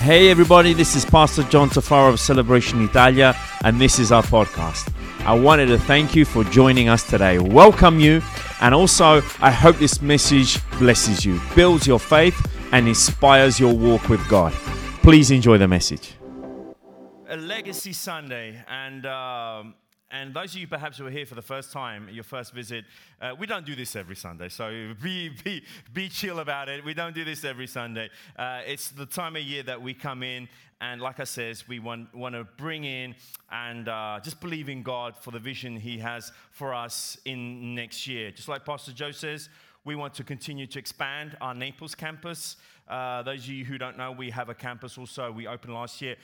Hey everybody, this is Pastor John Tufaro of Celebration Italia, and this is our podcast. I wanted to thank you for joining us today, welcome you, and also I hope this message blesses you, builds your faith, and inspires your walk with God. Please enjoy the message. a Legacy Sunday, and um, and those of you perhaps who are here for the first time, your first visit, uh, we don't do this every Sunday, so be be be chill about it. We don't do this every Sunday. Uh, it's the time of year that we come in, and like I says, we want want to bring in and uh, just believe in God for the vision He has for us in next year. Just like Pastor Joe says. We want to continue to expand our Naples campus. Uh, those of you who don't know, we have a campus also. We opened last year.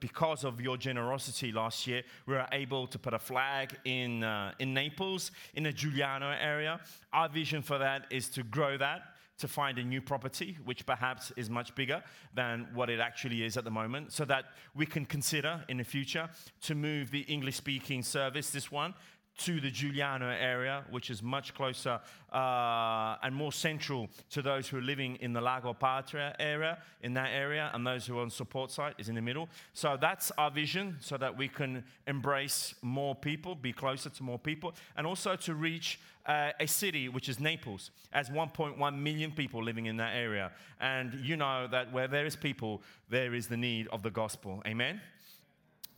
Because of your generosity last year, we were able to put a flag in, uh, in Naples, in the Giugliano area. Our vision for that is to grow that to find a new property, which perhaps is much bigger than what it actually is at the moment, so that we can consider in the future to move the English speaking service, this one, to the Giugliano area, which is much closer uh, and more central to those who are living in the Lago Patria area, in that area, and those who are on support site is in the middle. So that's our vision, so that we can embrace more people, be closer to more people, and also to reach uh, a city which is Naples, as 1.1 million people living in that area. And you know that where there is people, there is the need of the gospel. Amen.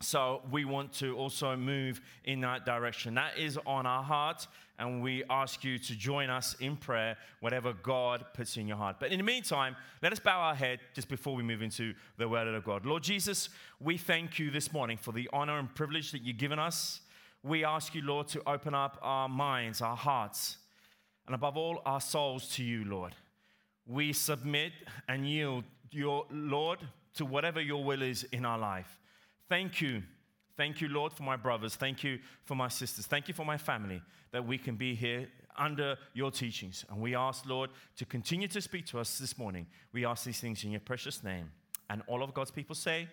So we want to also move in that direction. That is on our heart, and we ask you to join us in prayer, whatever God puts in your heart. But in the meantime, let us bow our head just before we move into the Word of God. Lord Jesus, we thank you this morning for the honor and privilege that you've given us. We ask you, Lord, to open up our minds, our hearts, and above all, our souls to you, Lord. We submit and yield, your Lord, to whatever your will is in our life. Thank you. Thank you, Lord, for my brothers. Thank you for my sisters. Thank you for my family that we can be here under your teachings. And we ask, Lord, to continue to speak to us this morning. We ask these things in your precious name. And all of God's people say,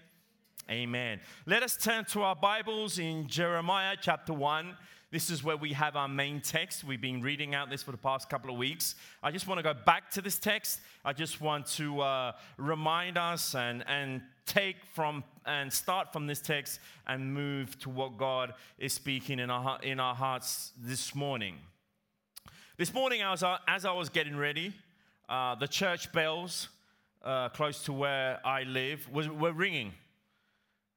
Amen. Let us turn to our Bibles in Jeremiah chapter 1. This is where we have our main text. We've been reading out this for the past couple of weeks. I just want to go back to this text. I just want to uh, remind us and, and take from and start from this text and move to what God is speaking in our, in our hearts this morning. This morning, as I, as I was getting ready, uh, the church bells uh, close to where I live was, were ringing.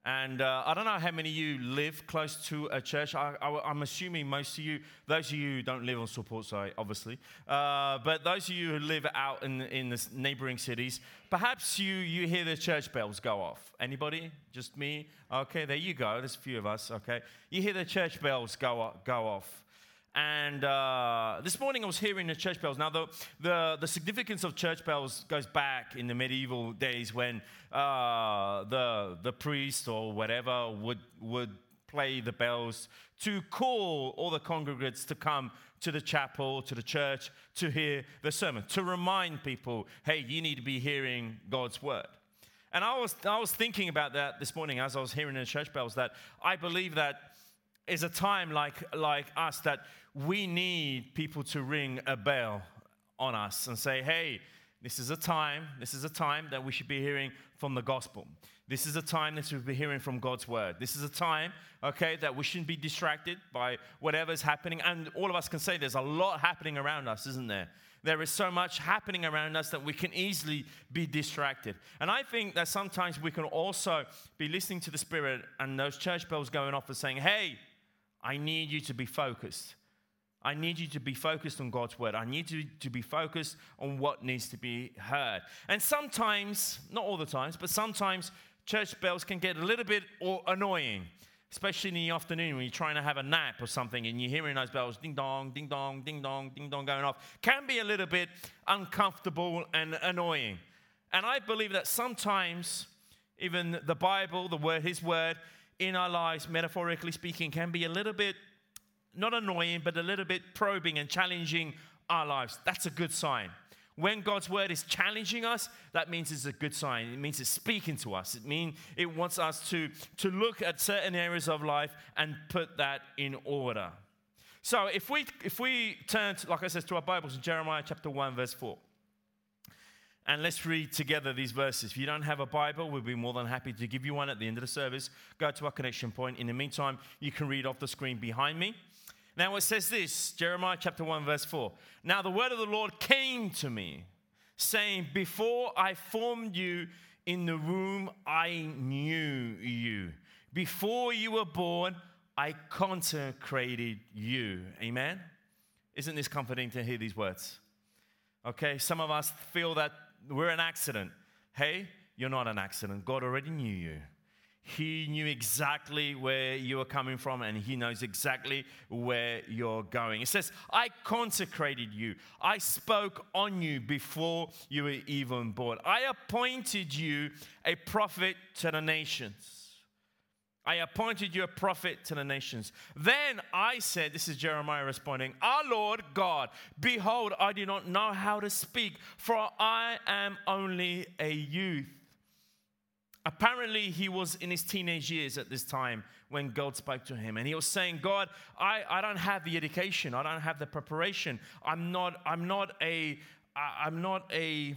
And uh, I don't know how many of you live close to a church. I, am assuming most of you, those of you who don't live on support site, obviously, uh, but those of you who live out in, in the neighboring cities, perhaps you, you hear the church bells go off. Anybody? Just me? Okay, there you go. There's a few of us, okay. You hear the church bells go, go off. And uh, this morning I was hearing the church bells. Now, the, the, the significance of church bells goes back in the medieval days when uh, the, the priest or whatever would, would play the bells to call all the congregants to come to the chapel, to the church, to hear the sermon, to remind people, hey, you need to be hearing God's word. And I was, I was thinking about that this morning as I was hearing the church bells that I believe that is a time like, like us that we need people to ring a bell on us and say, hey, this is a time, this is a time that we should be hearing from the gospel. This is a time that we should be hearing from God's word. This is a time, okay, that we shouldn't be distracted by whatever's happening. And all of us can say there's a lot happening around us, isn't there? There is so much happening around us that we can easily be distracted. And I think that sometimes we can also be listening to the Spirit and those church bells going off and saying, hey, I need you to be focused. I need you to be focused on God's word. I need you to be focused on what needs to be heard. And sometimes, not all the times, but sometimes church bells can get a little bit annoying, especially in the afternoon when you're trying to have a nap or something and you're hearing those bells ding dong, ding dong, ding dong, ding dong going off. Can be a little bit uncomfortable and annoying. And I believe that sometimes even the Bible, the word, his word, in our lives, metaphorically speaking, can be a little bit not annoying, but a little bit probing and challenging our lives. That's a good sign. When God's word is challenging us, that means it's a good sign. It means it's speaking to us. It means it wants us to, to look at certain areas of life and put that in order. So if we if we turn to, like I said, to our Bibles in Jeremiah chapter 1, verse 4. And let's read together these verses. If you don't have a Bible, we'll be more than happy to give you one at the end of the service. Go to our connection point. In the meantime, you can read off the screen behind me. Now it says this Jeremiah chapter 1, verse 4. Now the word of the Lord came to me, saying, Before I formed you in the womb, I knew you. Before you were born, I consecrated you. Amen? Isn't this comforting to hear these words? Okay, some of us feel that we're an accident. Hey, you're not an accident. God already knew you. He knew exactly where you were coming from and He knows exactly where you're going. It says, I consecrated you. I spoke on you before you were even born. I appointed you a prophet to the nations. I appointed you a prophet to the nations. Then I said, This is Jeremiah responding, Our Lord God, behold, I do not know how to speak, for I am only a youth. Apparently, he was in his teenage years at this time when God spoke to him. And he was saying, God, I, I don't have the education, I don't have the preparation. I'm not, I'm not a, I'm not a,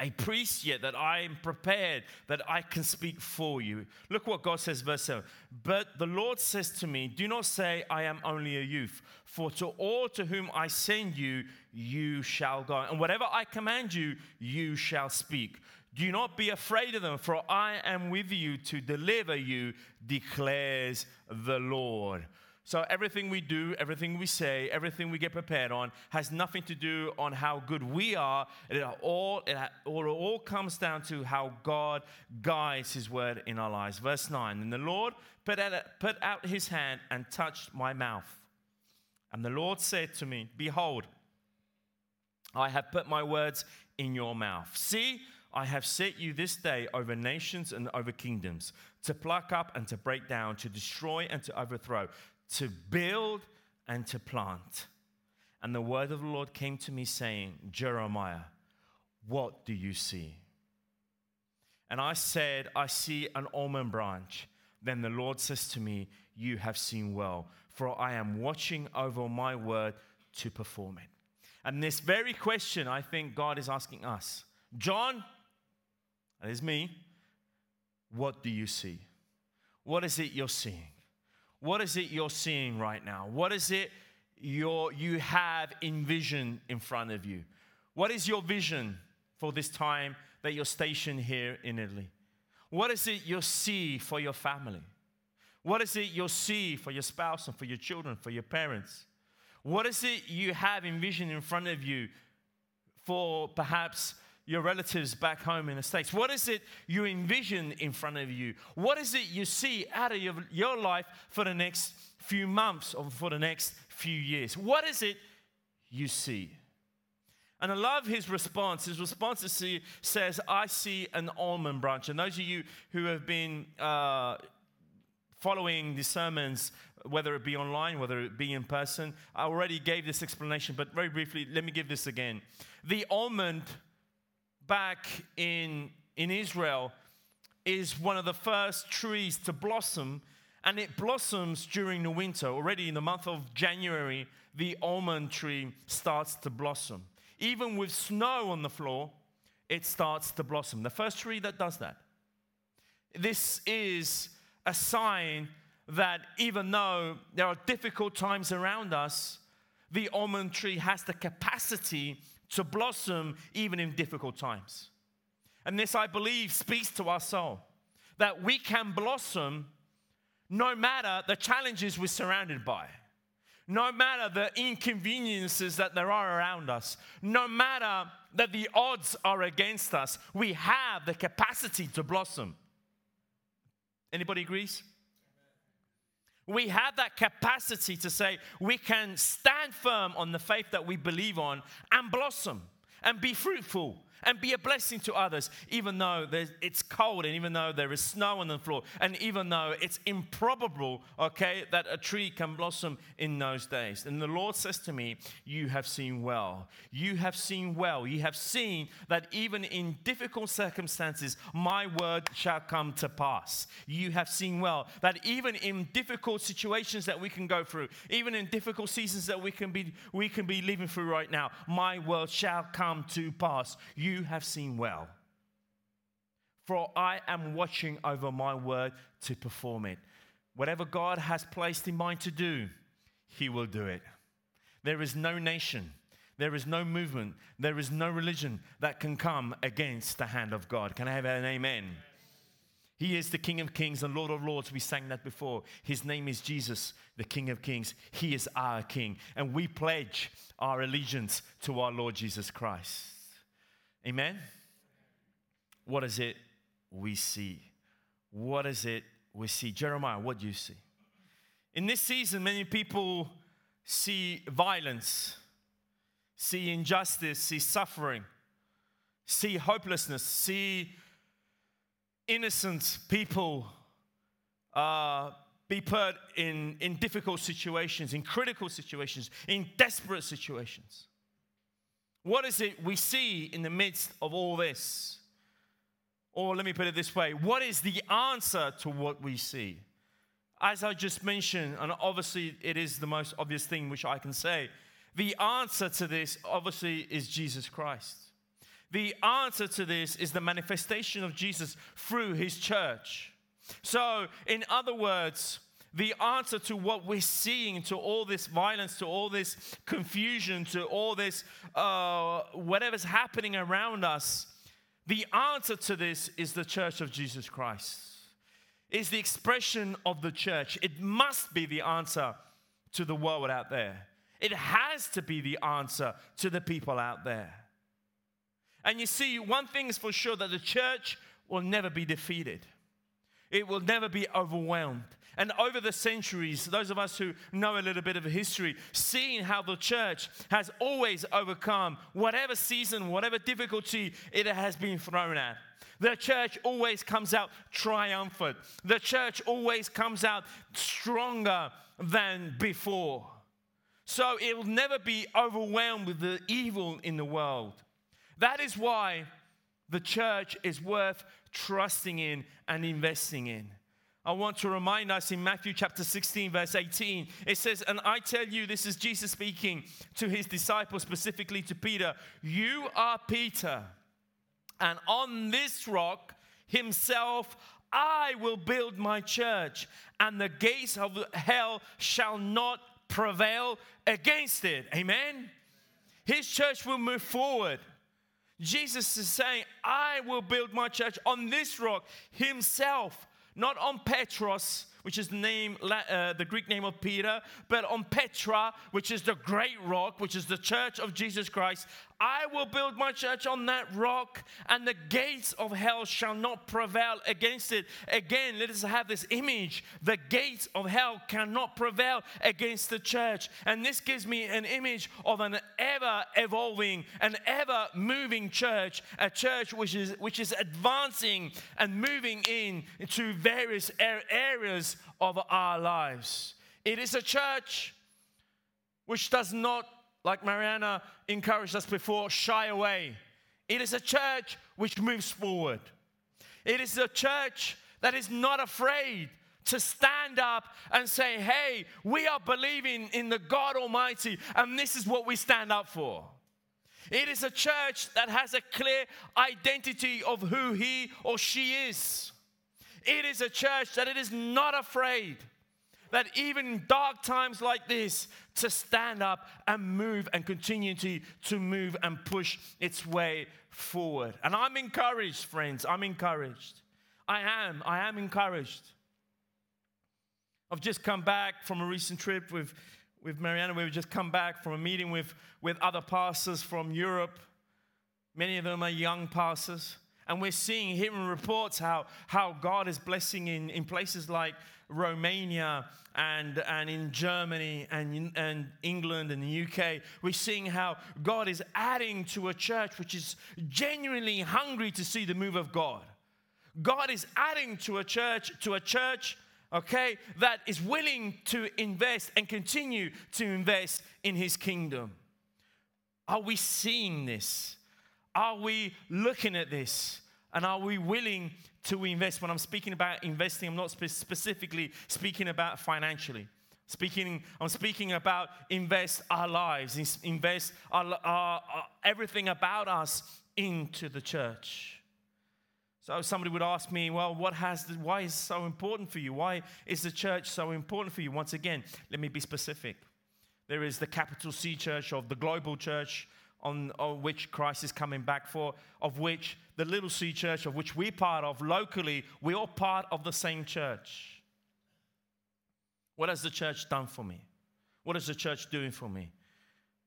a priest yet, that I'm prepared, that I can speak for you. Look what God says, verse 7. But the Lord says to me, Do not say, I am only a youth, for to all to whom I send you, you shall go. And whatever I command you, you shall speak. Do not be afraid of them, for I am with you to deliver you, declares the Lord. So everything we do, everything we say, everything we get prepared on has nothing to do on how good we are. It all, it all, comes down to how God guides His word in our lives. Verse 9 And the Lord put out, put out His hand and touched my mouth. And the Lord said to me, Behold, I have put my words in your mouth. See, I have set you this day over nations and over kingdoms, to pluck up and to break down, to destroy and to overthrow, to build and to plant. And the word of the Lord came to me, saying, Jeremiah, what do you see? And I said, I see an almond branch. Then the Lord says to me, You have seen well, for I am watching over my word to perform it. And this very question, I think God is asking us John, is me. What do you see? What is it you're seeing? What is it you're seeing right now? What is it you you have in vision in front of you? What is your vision for this time that you're stationed here in Italy? What is it you see for your family? What is it you'll see for your spouse and for your children, for your parents? What is it you have in vision in front of you for perhaps your relatives back home in the States? What is it you envision in front of you? What is it you see out of your, your life for the next few months or for the next few years? What is it you see? And I love his response. His response is, see says, I see an almond branch. And those of you who have been uh, following the sermons, whether it be online, whether it be in person, I already gave this explanation, but very briefly, let me give this again. The almond back in, in Israel is one of the first trees to blossom, and it blossoms during the winter. Already in the month of January, the almond tree starts to blossom. Even with snow on the floor, it starts to blossom. The first tree that does that. This is a sign that even though there are difficult times around us, the almond tree has the capacity to blossom even in difficult times. And this, I believe, speaks to our soul that we can blossom no matter the challenges we're surrounded by, no matter the inconveniences that there are around us, no matter that the odds are against us, we have the capacity to blossom. Anybody agrees? We have that capacity to say we can stand firm on the faith that we believe on and blossom and be fruitful and be a blessing to others, even though it's cold and even though there is snow on the floor, and even though it's improbable, okay, that a tree can blossom in those days. And the Lord says to me, You have seen well. You have seen well. You have seen that even in difficult circumstances, my word shall come to pass. You have seen well that even in difficult situations that we can go through, even in difficult seasons that we can be we can be living through right now, my word shall come to pass. You you have seen well. For I am watching over my word to perform it. Whatever God has placed in mind to do, He will do it. There is no nation, there is no movement, there is no religion that can come against the hand of God. Can I have an amen? He is the King of Kings and Lord of Lords. We sang that before. His name is Jesus, the King of Kings. He is our King. And we pledge our allegiance to our Lord Jesus Christ. Amen? What is it we see? What is it we see? Jeremiah, what do you see? In this season, many people see violence, see injustice, see suffering, see hopelessness, see innocent people uh, be put in, in difficult situations, in critical situations, in desperate situations. What is it we see in the midst of all this? Or let me put it this way what is the answer to what we see? As I just mentioned, and obviously it is the most obvious thing which I can say, the answer to this obviously is Jesus Christ. The answer to this is the manifestation of Jesus through his church. So, in other words, the answer to what we're seeing, to all this violence, to all this confusion, to all this uh, whatever's happening around us, the answer to this is the church of Jesus Christ. Is the expression of the church. It must be the answer to the world out there. It has to be the answer to the people out there. And you see, one thing is for sure that the church will never be defeated, it will never be overwhelmed. And over the centuries, those of us who know a little bit of history, seeing how the church has always overcome whatever season, whatever difficulty it has been thrown at. The church always comes out triumphant. The church always comes out stronger than before. So it will never be overwhelmed with the evil in the world. That is why the church is worth trusting in and investing in. I want to remind us in Matthew chapter 16, verse 18, it says, And I tell you, this is Jesus speaking to his disciples, specifically to Peter, you are Peter, and on this rock himself I will build my church, and the gates of hell shall not prevail against it. Amen? His church will move forward. Jesus is saying, I will build my church on this rock himself, not on Petros, which is the name, uh, the Greek name of Peter, but on Petra, which is the great rock, which is the church of Jesus Christ. I will build my church on that rock, and the gates of hell shall not prevail against it. Again, let us have this image. The gates of hell cannot prevail against the church. And this gives me an image of an ever evolving, an ever moving church, a church which is, which is advancing and moving in to various areas of our lives. It is a church which does not like Mariana encouraged us before, shy away. It is a church which moves forward. It is a church that is not afraid to stand up and say, hey, we are believing in the God Almighty, and this is what we stand up for. It is a church that has a clear identity of who he or she is. It is a church that it is not afraid that even in dark times like this, to stand up and move and continue to, to move and push its way forward. And I'm encouraged, friends. I'm encouraged. I am. I am encouraged. I've just come back from a recent trip with, with Mariana. We've just come back from a meeting with, with other pastors from Europe. Many of them are young pastors. And we're seeing, hearing reports how, how God is blessing in, in places like Romania and, and in Germany and, and England and the UK, we're seeing how God is adding to a church which is genuinely hungry to see the move of God. God is adding to a church, to a church, okay, that is willing to invest and continue to invest in his kingdom. Are we seeing this? Are we looking at this? And are we willing to invest? When I'm speaking about investing, I'm not spe- specifically speaking about financially. Speaking, I'm speaking about invest our lives, invest our, our, our, everything about us into the church. So somebody would ask me, well, what has the, why is so important for you? Why is the church so important for you? Once again, let me be specific. There is the capital C church of the global church on, on which Christ is coming back for, of which the little C church, of which we're part of locally, we're all part of the same church. What has the church done for me? What is the church doing for me?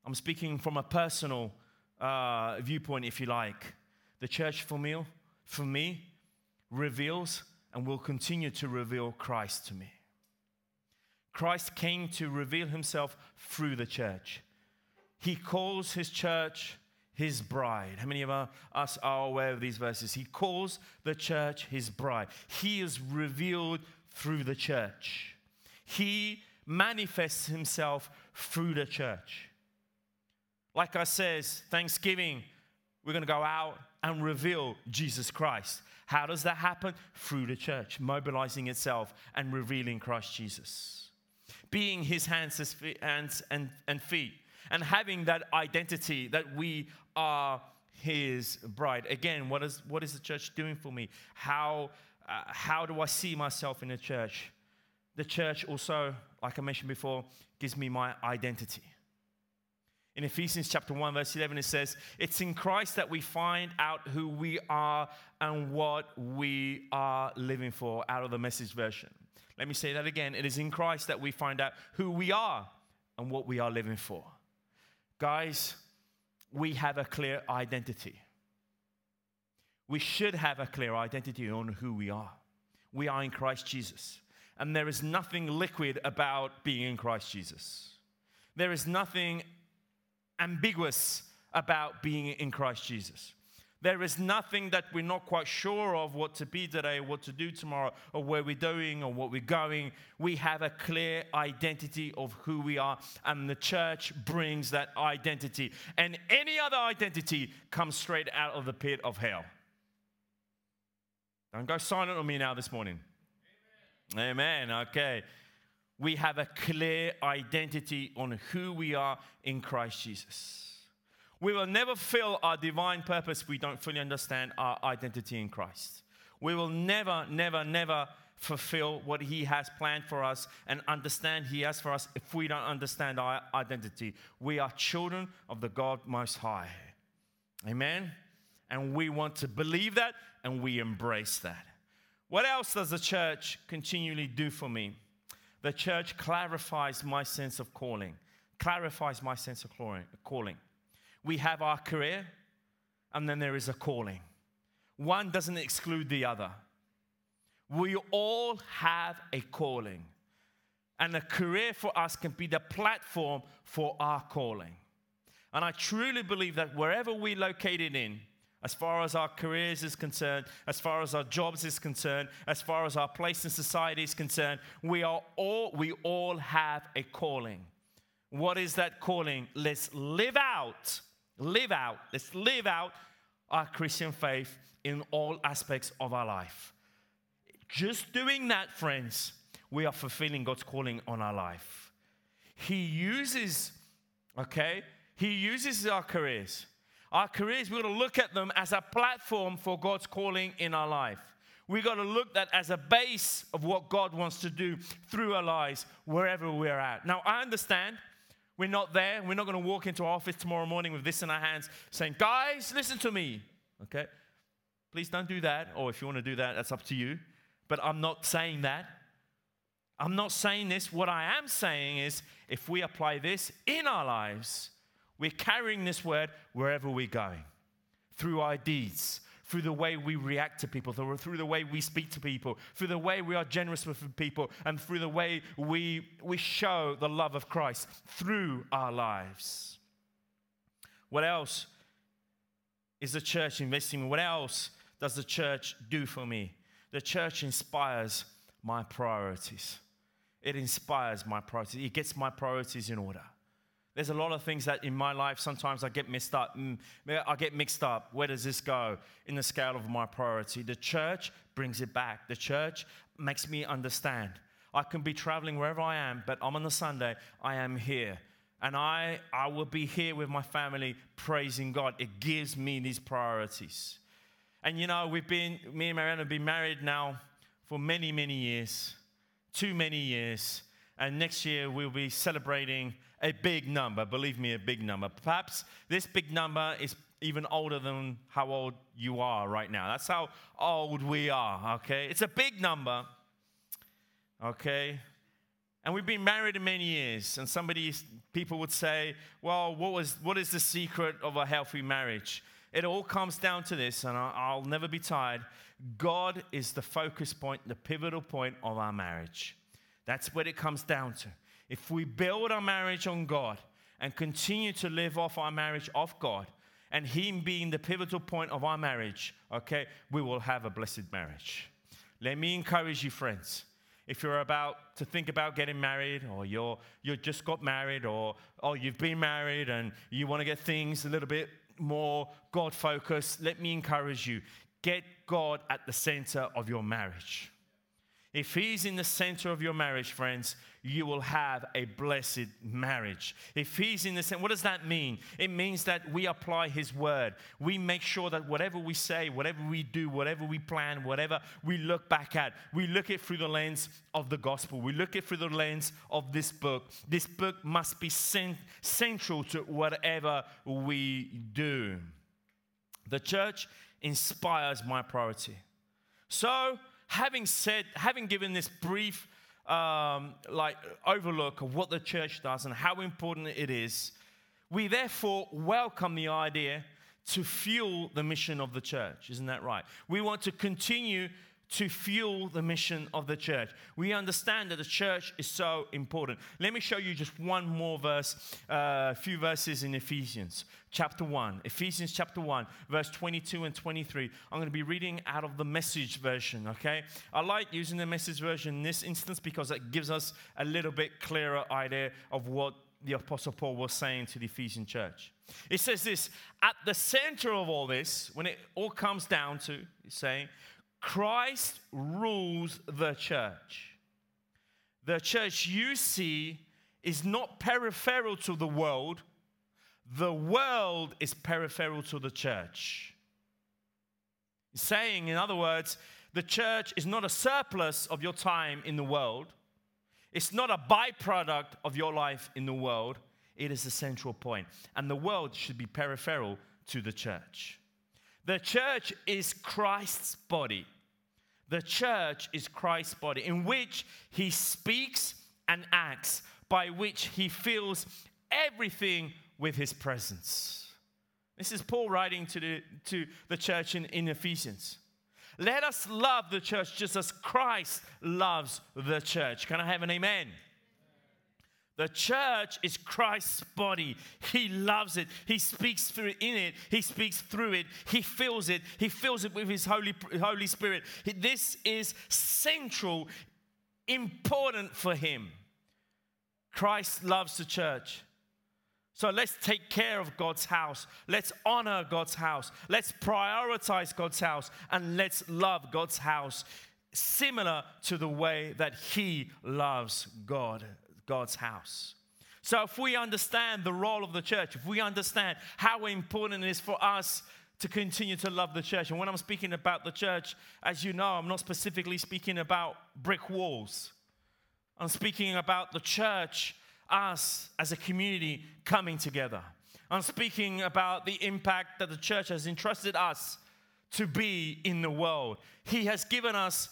I'm speaking from a personal uh, viewpoint, if you like. The church for me, for me reveals and will continue to reveal Christ to me. Christ came to reveal himself through the church. He calls his church his bride. How many of us are aware of these verses? He calls the church his bride. He is revealed through the church. He manifests himself through the church. Like I says, Thanksgiving, we're going to go out and reveal Jesus Christ. How does that happen? Through the church, mobilizing itself and revealing Christ Jesus. Being his hands, and feet, and having that identity that we are his bride. Again, what is, what is the church doing for me? How, uh, how do I see myself in the church? The church also, like I mentioned before, gives me my identity. In Ephesians chapter 1, verse 11, it says, It's in Christ that we find out who we are and what we are living for, out of the message version. Let me say that again. It is in Christ that we find out who we are and what we are living for. Guys, we have a clear identity. We should have a clear identity on who we are. We are in Christ Jesus. And there is nothing liquid about being in Christ Jesus. There is nothing ambiguous about being in Christ Jesus. There is nothing that we're not quite sure of what to be today, what to do tomorrow, or where we're doing, or what we're going. We have a clear identity of who we are, and the church brings that identity. And any other identity comes straight out of the pit of hell. Don't go silent on me now this morning. Amen. Amen. Okay we have a clear identity on who we are in Christ Jesus. We will never fill our divine purpose if we don't fully understand our identity in Christ. We will never, never, never fulfill what He has planned for us and understand He has for us if we don't understand our identity. We are children of the God Most High. Amen? And we want to believe that and we embrace that. What else does the church continually do for me? the church clarifies my sense of calling, clarifies my sense of calling. We have our career, and then there is a calling. One doesn't exclude the other. We all have a calling, and a career for us can be the platform for our calling. And I truly believe that wherever we're located in, as far as our careers is concerned, as far as our jobs is concerned, as far as our place in society is concerned, we are all we all have a calling. What is that calling? Let's live out, live out, let's live out our Christian faith in all aspects of our life. Just doing that, friends, we are fulfilling God's calling on our life. He uses, okay, He uses our careers our careers, we've got to look at them as a platform for God's calling in our life. We've got to look at as a base of what God wants to do through our lives wherever we're at. Now, I understand we're not there. We're not going to walk into our office tomorrow morning with this in our hands saying, guys, listen to me. Okay? Please don't do that. Or if you want to do that, that's up to you. But I'm not saying that. I'm not saying this. What I am saying is if we apply this in our lives, we're carrying this word wherever we're going through our deeds, through the way we react to people, through the way we speak to people, through the way we are generous with people, and through the way we, we show the love of Christ through our lives. What else is the church investing in? What else does the church do for me? The church inspires my priorities. It inspires my priorities. It gets my priorities in order. There's a lot of things that in my life sometimes I get mixed up. Mm, I get mixed up. Where does this go in the scale of my priority? The church brings it back. The church makes me understand. I can be traveling wherever I am, but I'm on the Sunday, I am here. and I, I will be here with my family praising God. It gives me these priorities. And you know, we've been, me and Marianne have been married now for many, many years, too many years. And next year we'll be celebrating a big number, believe me, a big number. Perhaps this big number is even older than how old you are right now. That's how old we are, okay? It's a big number, okay? And we've been married many years, and somebody, people would say, well, what, was, what is the secret of a healthy marriage? It all comes down to this, and I'll never be tired. God is the focus point, the pivotal point of our marriage. That's what it comes down to. If we build our marriage on God and continue to live off our marriage of God, and Him being the pivotal point of our marriage, okay, we will have a blessed marriage. Let me encourage you, friends. If you're about to think about getting married or you're you just got married or oh you've been married and you want to get things a little bit more god focused let me encourage you. Get god at the center of your marriage if He's in the center of your marriage, friends, you will have a blessed marriage. If He's in the center, what does that mean? It means that we apply His word. We make sure that whatever we say, whatever we do, whatever we plan, whatever we look back at, we look it through the lens of the gospel. We look it through the lens of this book. This book must be cent- central to whatever we do. The church inspires my priority. So, having said, having given this brief um, like overlook of what the church does and how important it is, we therefore welcome the idea to fuel the mission of the church. Isn't that right? We want to continue to fuel the mission of the church. We understand that the church is so important. Let me show you just one more verse, a uh, few verses in Ephesians chapter 1. Ephesians chapter 1, verse 22 and 23. I'm going to be reading out of the message version, okay? I like using the message version in this instance because it gives us a little bit clearer idea of what the Apostle Paul was saying to the Ephesian church. It says this at the center of all this, when it all comes down to, saying, Christ rules the church. The church you see is not peripheral to the world, the world is peripheral to the church. saying, in other words, the church is not a surplus of your time in the world, it's not a byproduct of your life in the world, it is the central point. And the world should be peripheral to the church. The church is Christ's body. The church is Christ's body, in which he speaks and acts, by which he fills everything with his presence. This is Paul writing to the, to the church in, in Ephesians. Let us love the church just as Christ loves the church. Can I have an amen? The church is Christ's body. He loves it. He speaks through in it. He speaks through it. He fills it. He fills it with his Holy, Holy Spirit. This is central, important for him. Christ loves the church. So let's take care of God's house. Let's honor God's house. Let's prioritize God's house. And let's love God's house similar to the way that He loves God God's house. So, if we understand the role of the church, if we understand how important it is for us to continue to love the church, and when I'm speaking about the church, as you know, I'm not specifically speaking about brick walls. I'm speaking about the church, us as a community coming together. I'm speaking about the impact that the church has entrusted us to be in the world. He has given us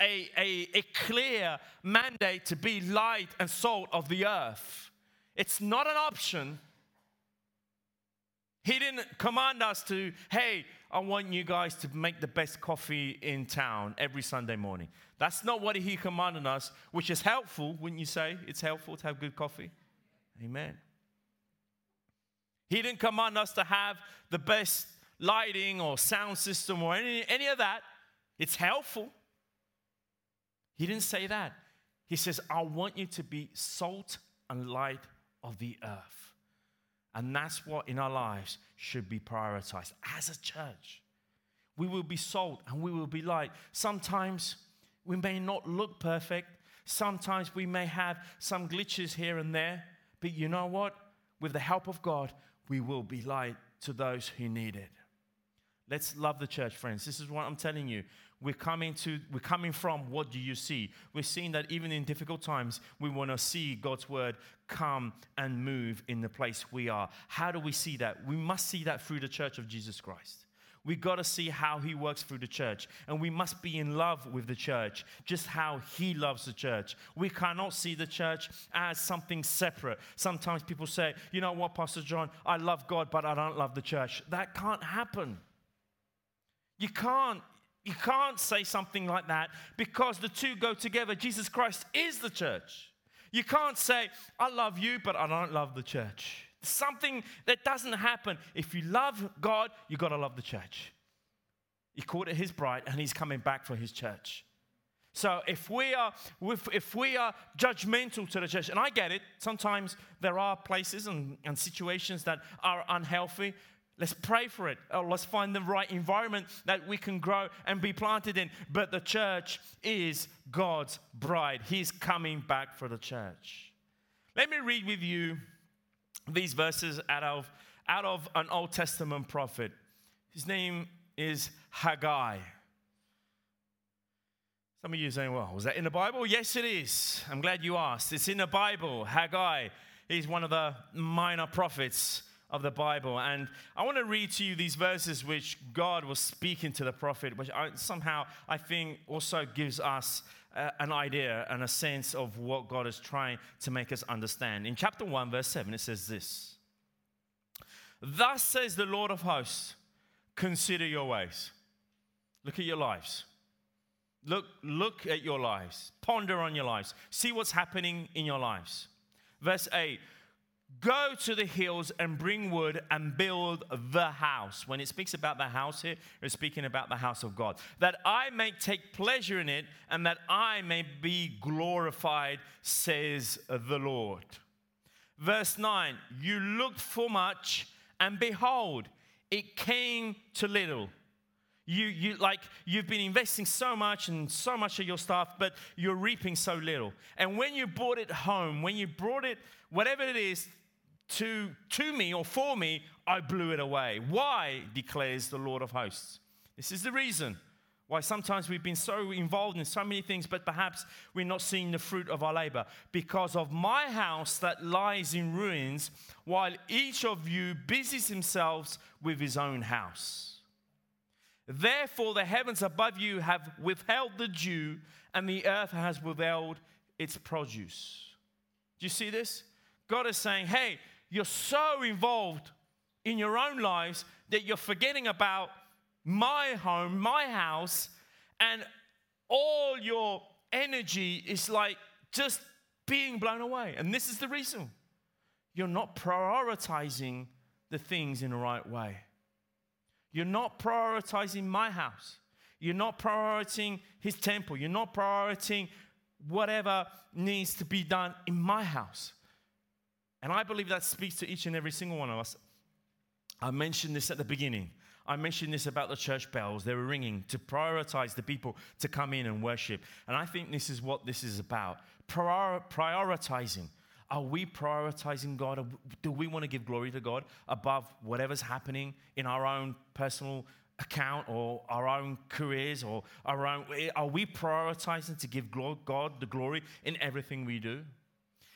a, a, a clear mandate to be light and salt of the earth. It's not an option. He didn't command us to, hey, I want you guys to make the best coffee in town every Sunday morning. That's not what he commanded us, which is helpful, wouldn't you say? It's helpful to have good coffee. Amen. He didn't command us to have the best lighting or sound system or any, any of that. It's helpful. He didn't say that. He says, I want you to be salt and light of the earth. And that's what in our lives should be prioritized as a church. We will be salt and we will be light. Sometimes we may not look perfect. Sometimes we may have some glitches here and there. But you know what? with the help of God, we will be light to those who need it. Let's love the church, friends. This is what I'm telling you. We're coming to we're coming from what do you see? We're seeing that even in difficult times, we want to see God's word come and move in the place we are. How do we see that? We must see that through the church of Jesus Christ. We got to see how he works through the church. And we must be in love with the church, just how he loves the church. We cannot see the church as something separate. Sometimes people say, you know what, Pastor John, I love God, but I don't love the church. That can't happen. You can't. You can't say something like that because the two go together. Jesus Christ is the church. You can't say, I love you, but I don't love the church. Something that doesn't happen. If you love God, you got to love the church. He called it his bride, and he's coming back for his church. So if we are if we are judgmental to the church, and I get it, sometimes there are places and, and situations that are unhealthy. Let's pray for it. Or let's find the right environment that we can grow and be planted in. But the church is God's bride. He's coming back for the church. Let me read with you these verses out of, out of an Old Testament prophet. His name is Haggai. Some of you are saying, well, was that in the Bible? Yes, it is. I'm glad you asked. It's in the Bible. Haggai He's one of the minor prophets of the Bible. And I want to read to you these verses which God was speaking to the prophet, which I, somehow I think also gives us uh, an idea and a sense of what God is trying to make us understand. In chapter 1, verse 7, it says this Thus says the Lord of hosts, consider your ways. Look at your lives. Look, look at your lives. Ponder on your lives. See what's happening in your lives. Verse 8 Go to the hills and bring wood and build the house. When it speaks about the house here, it's speaking about the house of God. That I may take pleasure in it and that I may be glorified, says the Lord. Verse 9 You looked for much, and behold, it came to little. You, you like you've been investing so much and so much of your stuff, but you're reaping so little. And when you brought it home, when you brought it, whatever it is, to, to me or for me, I blew it away. Why, declares the Lord of hosts? This is the reason why sometimes we've been so involved in so many things, but perhaps we're not seeing the fruit of our labor. Because of my house that lies in ruins, while each of you busies himself with his own house. Therefore, the heavens above you have withheld the dew, and the earth has withheld its produce. Do you see this? God is saying, hey, you're so involved in your own lives that you're forgetting about my home, my house, and all your energy is like just being blown away. And this is the reason you're not prioritizing the things in the right way. You're not prioritizing my house. You're not prioritizing his temple. You're not prioritizing whatever needs to be done in my house. And I believe that speaks to each and every single one of us. I mentioned this at the beginning. I mentioned this about the church bells. They were ringing to prioritize the people to come in and worship. And I think this is what this is about Prior- prioritizing. Are we prioritizing God? Do we want to give glory to God above whatever's happening in our own personal account or our own careers or our own? Are we prioritizing to give God the glory in everything we do?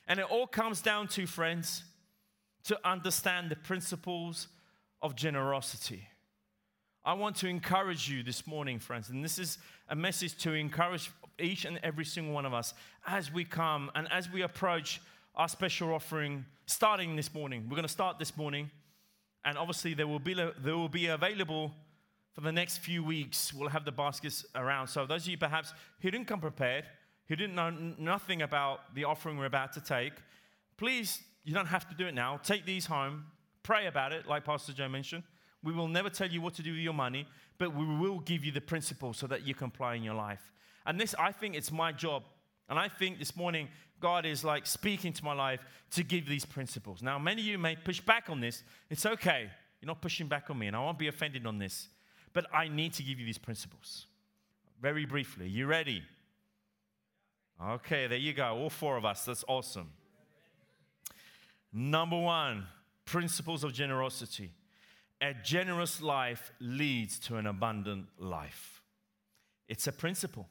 And it all comes down to, friends, to understand the principles of generosity. I want to encourage you this morning, friends, and this is a message to encourage each and every single one of us as we come and as we approach our special offering starting this morning. We're going to start this morning, and obviously, there will be, there will be available for the next few weeks. We'll have the baskets around. So, those of you perhaps who didn't come prepared, who didn't know nothing about the offering we're about to take, please, you don't have to do it now. Take these home, pray about it, like Pastor Joe mentioned. We will never tell you what to do with your money, but we will give you the principles so that you can apply in your life. And this, I think it's my job. And I think this morning, God is like speaking to my life to give these principles. Now, many of you may push back on this. It's okay. You're not pushing back on me, and I won't be offended on this. But I need to give you these principles. Very briefly. You ready? Okay, there you go. All four of us. That's awesome. Number one, principles of generosity. A generous life leads to an abundant life. It's a principle.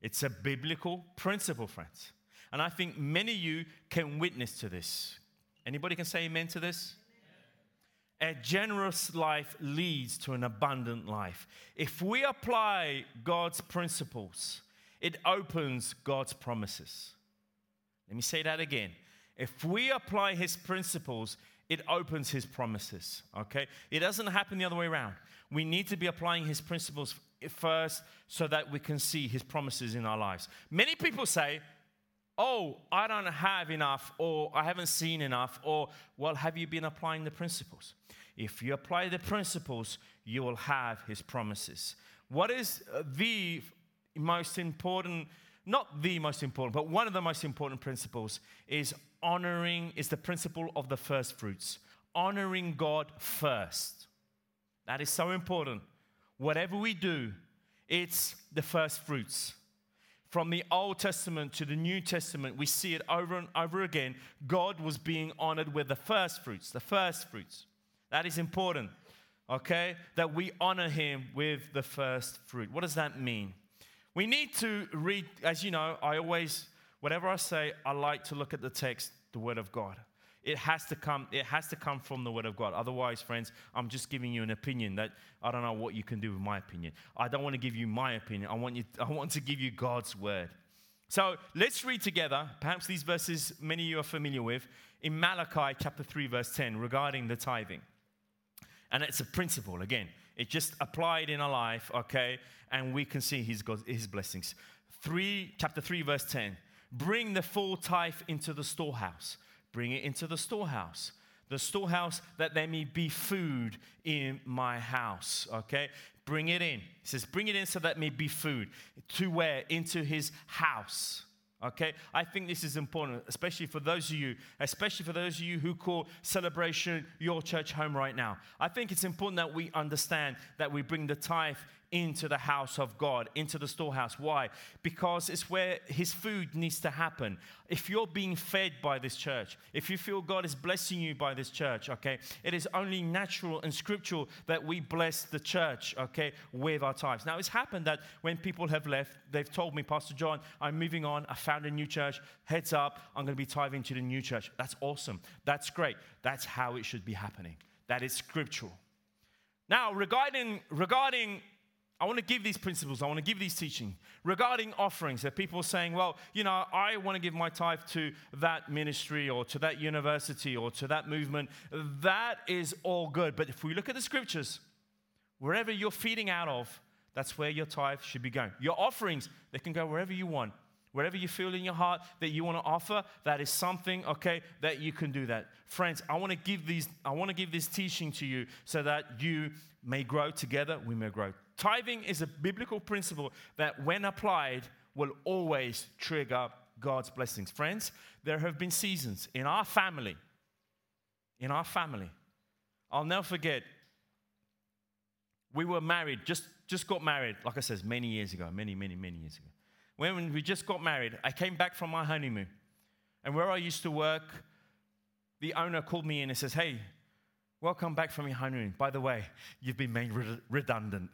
It's a biblical principle, friends. And I think many of you can witness to this. Anybody can say amen to this? A generous life leads to an abundant life. If we apply God's principles, it opens God's promises. Let me say that again. If we apply His principles, it opens His promises. Okay? It doesn't happen the other way around. We need to be applying His principles first so that we can see His promises in our lives. Many people say, Oh, I don't have enough, or I haven't seen enough, or, well, have you been applying the principles? If you apply the principles, you will have his promises. What is the most important, not the most important, but one of the most important principles is honoring, is the principle of the first fruits. Honoring God first. That is so important. Whatever we do, it's the first fruits. From the Old Testament to the New Testament, we see it over and over again. God was being honored with the first fruits, the first fruits. That is important, okay? That we honor him with the first fruit. What does that mean? We need to read, as you know, I always, whatever I say, I like to look at the text, the Word of God. It has to come, it has to come from the Word of God. Otherwise, friends, I'm just giving you an opinion that I don't know what you can do with my opinion. I don't want to give you my opinion. I want, you, I want to give you God's Word. So let's read together, perhaps these verses many of you are familiar with, in Malachi chapter 3, verse 10, regarding the tithing. And it's a principle, again. It just applied in our life, okay? And we can see his, God, his blessings. 3, chapter 3, verse 10. Bring the full tithe into the storehouse. Bring it into the storehouse. The storehouse that there may be food in my house, okay? Bring it in. It says, bring it in so that may be food. To where? Into his house. Okay, I think this is important, especially for those of you, especially for those of you who call celebration your church home right now. I think it's important that we understand that we bring the tithe into the house of God, into the storehouse. Why? Because it's where His food needs to happen. If you're being fed by this church, if you feel God is blessing you by this church, okay, it is only natural and scriptural that we bless the church, okay, with our tithes. Now, it's happened that when people have left, they've told me, Pastor John, I'm moving on. I found a new church. Heads up, I'm going to be tithing to the new church. That's awesome. That's great. That's how it should be happening. That is scriptural. Now, regarding, regarding I want to give these principles, I want to give these teaching regarding offerings. That people are saying, well, you know, I want to give my tithe to that ministry or to that university or to that movement. That is all good. But if we look at the scriptures, wherever you're feeding out of, that's where your tithe should be going. Your offerings, they can go wherever you want. Wherever you feel in your heart that you want to offer, that is something, okay, that you can do that. Friends, I want to give these, I want to give this teaching to you so that you may grow together, we may grow Tithing is a biblical principle that, when applied, will always trigger God's blessings. Friends, there have been seasons in our family, in our family. I'll never forget, we were married, just, just got married, like I said, many years ago, many, many, many years ago. When we just got married, I came back from my honeymoon. And where I used to work, the owner called me in and says, Hey, welcome back from your honeymoon. By the way, you've been made redundant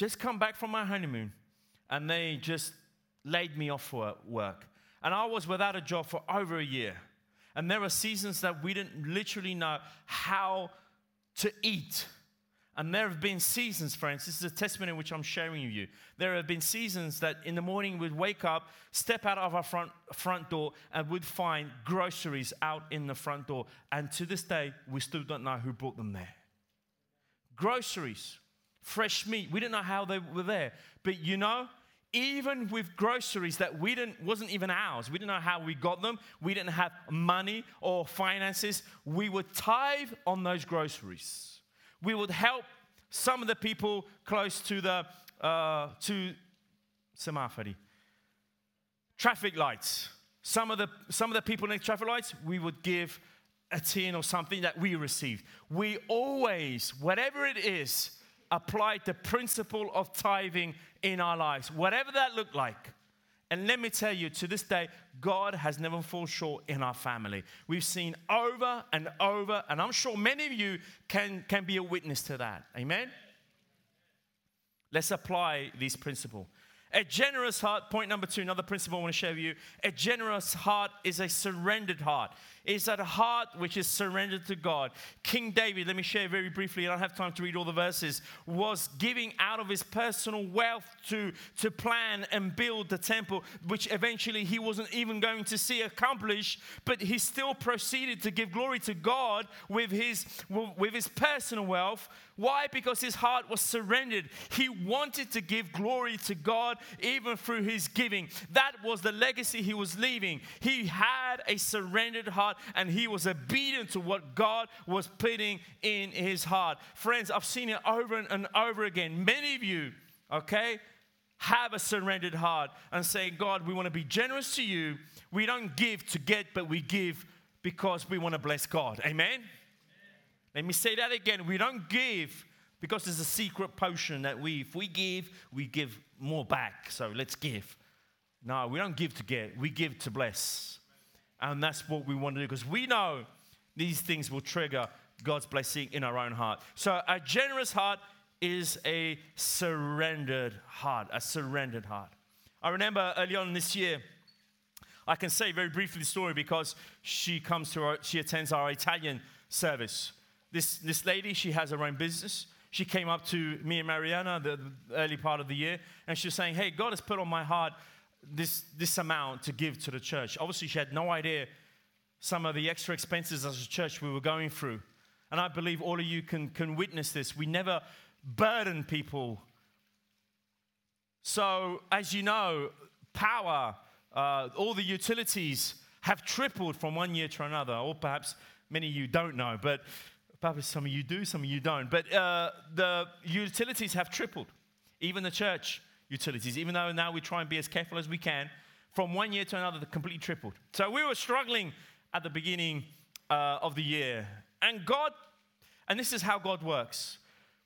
just come back from my honeymoon and they just laid me off for work. And I was without a job for over a year. And there were seasons that we didn't literally know how to eat. And there have been seasons, friends, this is a testimony which I'm sharing with you. There have been seasons that in the morning we'd wake up, step out of our front, front door, and would find groceries out in the front door. And to this day, we still don't know who brought them there. Groceries fresh meat. We didn't know how they were there. But you know, even with groceries that we didn't wasn't even ours we didn't know how we got them. We didn't have money or finances. We would tithe on those groceries. We would help some of the people close to the uh, to semafari traffic lights. Some of the some of the people next traffic lights we would give a tin or something that we received. We always whatever it is applied the principle of tithing in our lives, whatever that looked like. And let me tell you, to this day, God has never fallen short in our family. We've seen over and over, and I'm sure many of you can, can be a witness to that. Amen? Let's apply this principle. A generous heart, point number two, another principle I want to share with you. A generous heart is a surrendered heart. It's that a heart which is surrendered to God. King David, let me share very briefly, I don't have time to read all the verses, was giving out of his personal wealth to, to plan and build the temple, which eventually he wasn't even going to see accomplished, but he still proceeded to give glory to God with his, with his personal wealth why? Because his heart was surrendered. He wanted to give glory to God even through his giving. That was the legacy he was leaving. He had a surrendered heart and he was obedient to what God was putting in his heart. Friends, I've seen it over and over again. Many of you, okay, have a surrendered heart and say, God, we want to be generous to you. We don't give to get, but we give because we want to bless God. Amen? Let me say that again. We don't give because there's a secret potion that we, if we give, we give more back. So let's give. No, we don't give to get, we give to bless. And that's what we want to do because we know these things will trigger God's blessing in our own heart. So a generous heart is a surrendered heart, a surrendered heart. I remember early on this year, I can say very briefly the story because she comes to our, she attends our Italian service. This, this lady, she has her own business. She came up to me and Mariana the, the early part of the year, and she was saying, Hey, God has put on my heart this, this amount to give to the church. Obviously, she had no idea some of the extra expenses as a church we were going through. And I believe all of you can, can witness this. We never burden people. So, as you know, power, uh, all the utilities have tripled from one year to another, or perhaps many of you don't know, but Perhaps some of you do, some of you don't. But uh, the utilities have tripled. Even the church utilities, even though now we try and be as careful as we can, from one year to another, they completely tripled. So we were struggling at the beginning uh, of the year. And God, and this is how God works.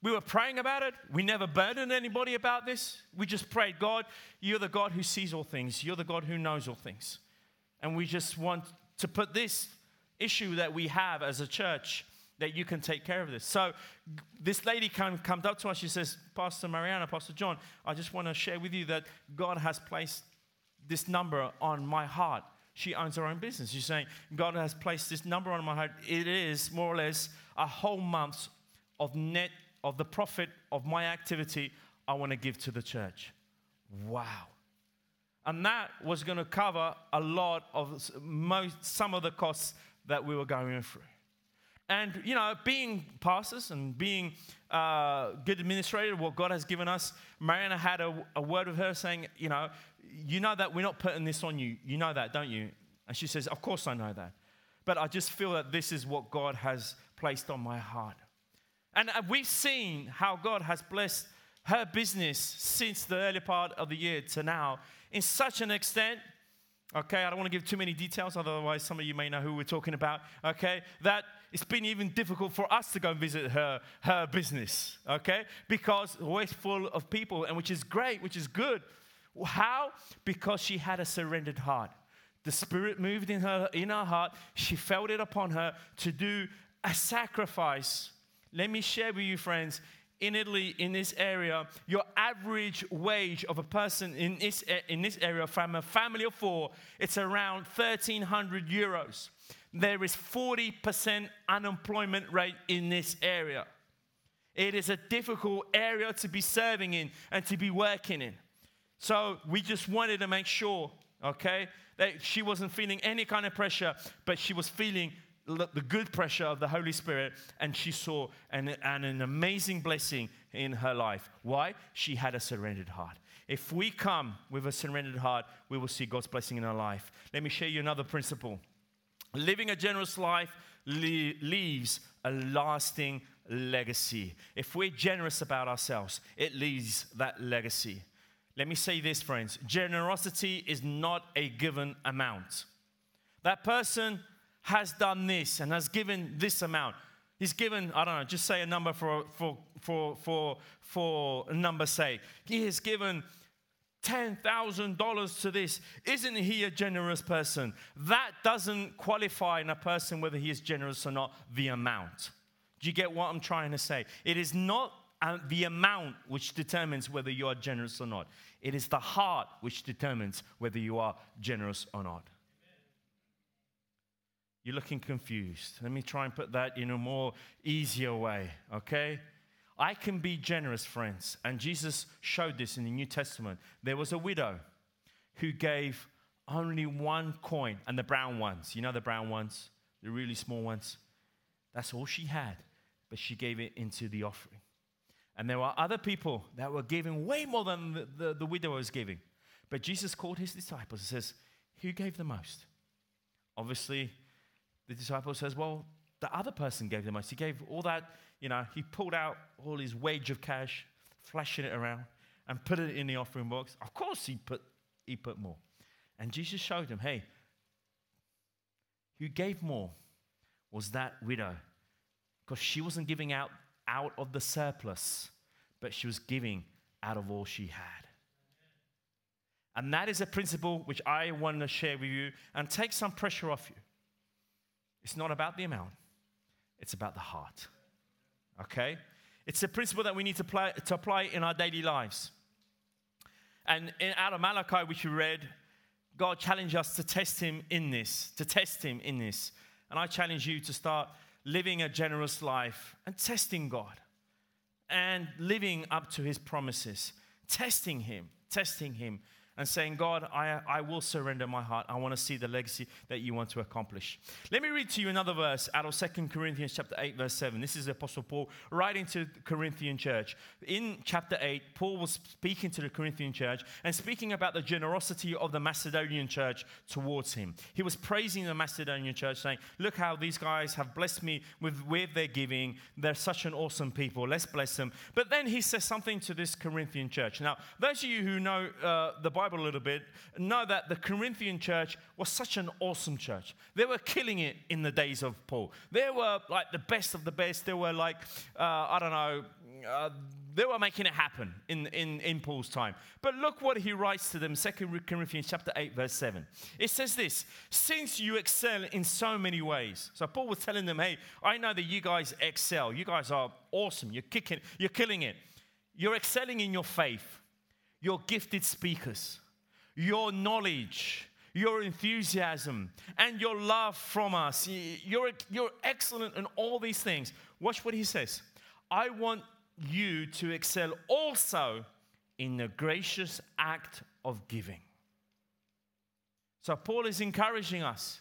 We were praying about it. We never burdened anybody about this. We just prayed, God, you're the God who sees all things. You're the God who knows all things. And we just want to put this issue that we have as a church that you can take care of this. So this lady come, comes up to us. She says, Pastor Mariana, Pastor John, I just want to share with you that God has placed this number on my heart. She owns her own business. She's saying, God has placed this number on my heart. It is more or less a whole month of net of the profit of my activity I want to give to the church. Wow. And that was going to cover a lot of most, some of the costs that we were going through. And, you know, being pastors and being uh, good administrators, what God has given us, Mariana had a, a word with her saying, you know, you know that we're not putting this on you. You know that, don't you? And she says, Of course I know that. But I just feel that this is what God has placed on my heart. And uh, we've seen how God has blessed her business since the early part of the year to now in such an extent okay? I don't want to give too many details, otherwise, some of you may know who we're talking about, okay? That it's been even difficult for us to go and visit her, her business, okay? Because always full of people, and which is great, which is good. How? Because she had a surrendered heart. The Spirit moved in her, in her heart. She felt it upon her to do a sacrifice. Let me share with you, friends, in Italy, in this area, your average wage of a person in this, in this area from a family of four, it's around 1,300 euros. There is 40% unemployment rate in this area. It is a difficult area to be serving in and to be working in. So we just wanted to make sure, okay, that she wasn't feeling any kind of pressure, but she was feeling the good pressure of the Holy Spirit, and she saw an, an, an amazing blessing in her life. Why? She had a surrendered heart. If we come with a surrendered heart, we will see God's blessing in our life. Let me share you another principle. Living a generous life le- leaves a lasting legacy. If we're generous about ourselves, it leaves that legacy. Let me say this, friends generosity is not a given amount. That person has done this and has given this amount. He's given, I don't know, just say a number for, for, for, for, for number's sake. He has given $10,000 to this. Isn't he a generous person? That doesn't qualify in a person whether he is generous or not, the amount. Do you get what I'm trying to say? It is not uh, the amount which determines whether you are generous or not, it is the heart which determines whether you are generous or not. You're looking confused. Let me try and put that in a more easier way, okay? I can be generous, friends. And Jesus showed this in the New Testament. There was a widow who gave only one coin, and the brown ones, you know the brown ones, the really small ones. That's all she had, but she gave it into the offering. And there were other people that were giving way more than the, the, the widow was giving. But Jesus called his disciples and says, Who gave the most? Obviously, the disciple says, Well, the other person gave the most. He gave all that you know, he pulled out all his wage of cash, flashing it around, and put it in the offering box. Of course, he put, he put more. And Jesus showed him, hey, who gave more was that widow. Because she wasn't giving out out of the surplus, but she was giving out of all she had. And that is a principle which I want to share with you and take some pressure off you. It's not about the amount, it's about the heart okay? It's a principle that we need to, play, to apply in our daily lives. And in, out of Malachi, which we read, God challenged us to test Him in this, to test Him in this. And I challenge you to start living a generous life and testing God and living up to His promises, testing Him, testing Him and saying, God, I, I will surrender my heart. I want to see the legacy that you want to accomplish. Let me read to you another verse out of Second Corinthians chapter 8, verse 7. This is the Apostle Paul writing to the Corinthian church. In chapter 8, Paul was speaking to the Corinthian church and speaking about the generosity of the Macedonian church towards him. He was praising the Macedonian church, saying, Look how these guys have blessed me with, with their giving. They're such an awesome people. Let's bless them. But then he says something to this Corinthian church. Now, those of you who know uh, the Bible, Bible a little bit know that the Corinthian church was such an awesome church. They were killing it in the days of Paul. They were like the best of the best. They were like, uh, I don't know, uh, they were making it happen in, in, in Paul's time. But look what he writes to them, 2 Corinthians chapter 8, verse 7. It says this, since you excel in so many ways. So Paul was telling them, hey, I know that you guys excel. You guys are awesome. You're kicking, you're killing it. You're excelling in your faith. You're gifted speakers. Your knowledge, your enthusiasm, and your love from us. You're, you're excellent in all these things. Watch what he says. I want you to excel also in the gracious act of giving. So, Paul is encouraging us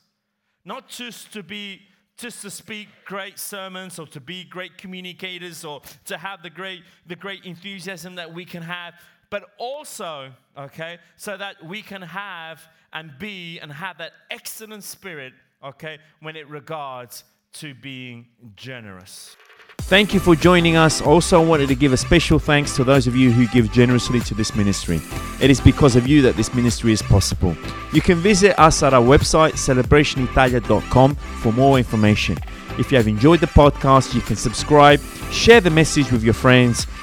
not just to be just to speak great sermons or to be great communicators or to have the great the great enthusiasm that we can have but also, okay, so that we can have and be and have that excellent spirit, okay, when it regards to being generous. Thank you for joining us. Also, I wanted to give a special thanks to those of you who give generously to this ministry. It is because of you that this ministry is possible. You can visit us at our website, celebrationitalia.com, for more information. If you have enjoyed the podcast, you can subscribe, share the message with your friends,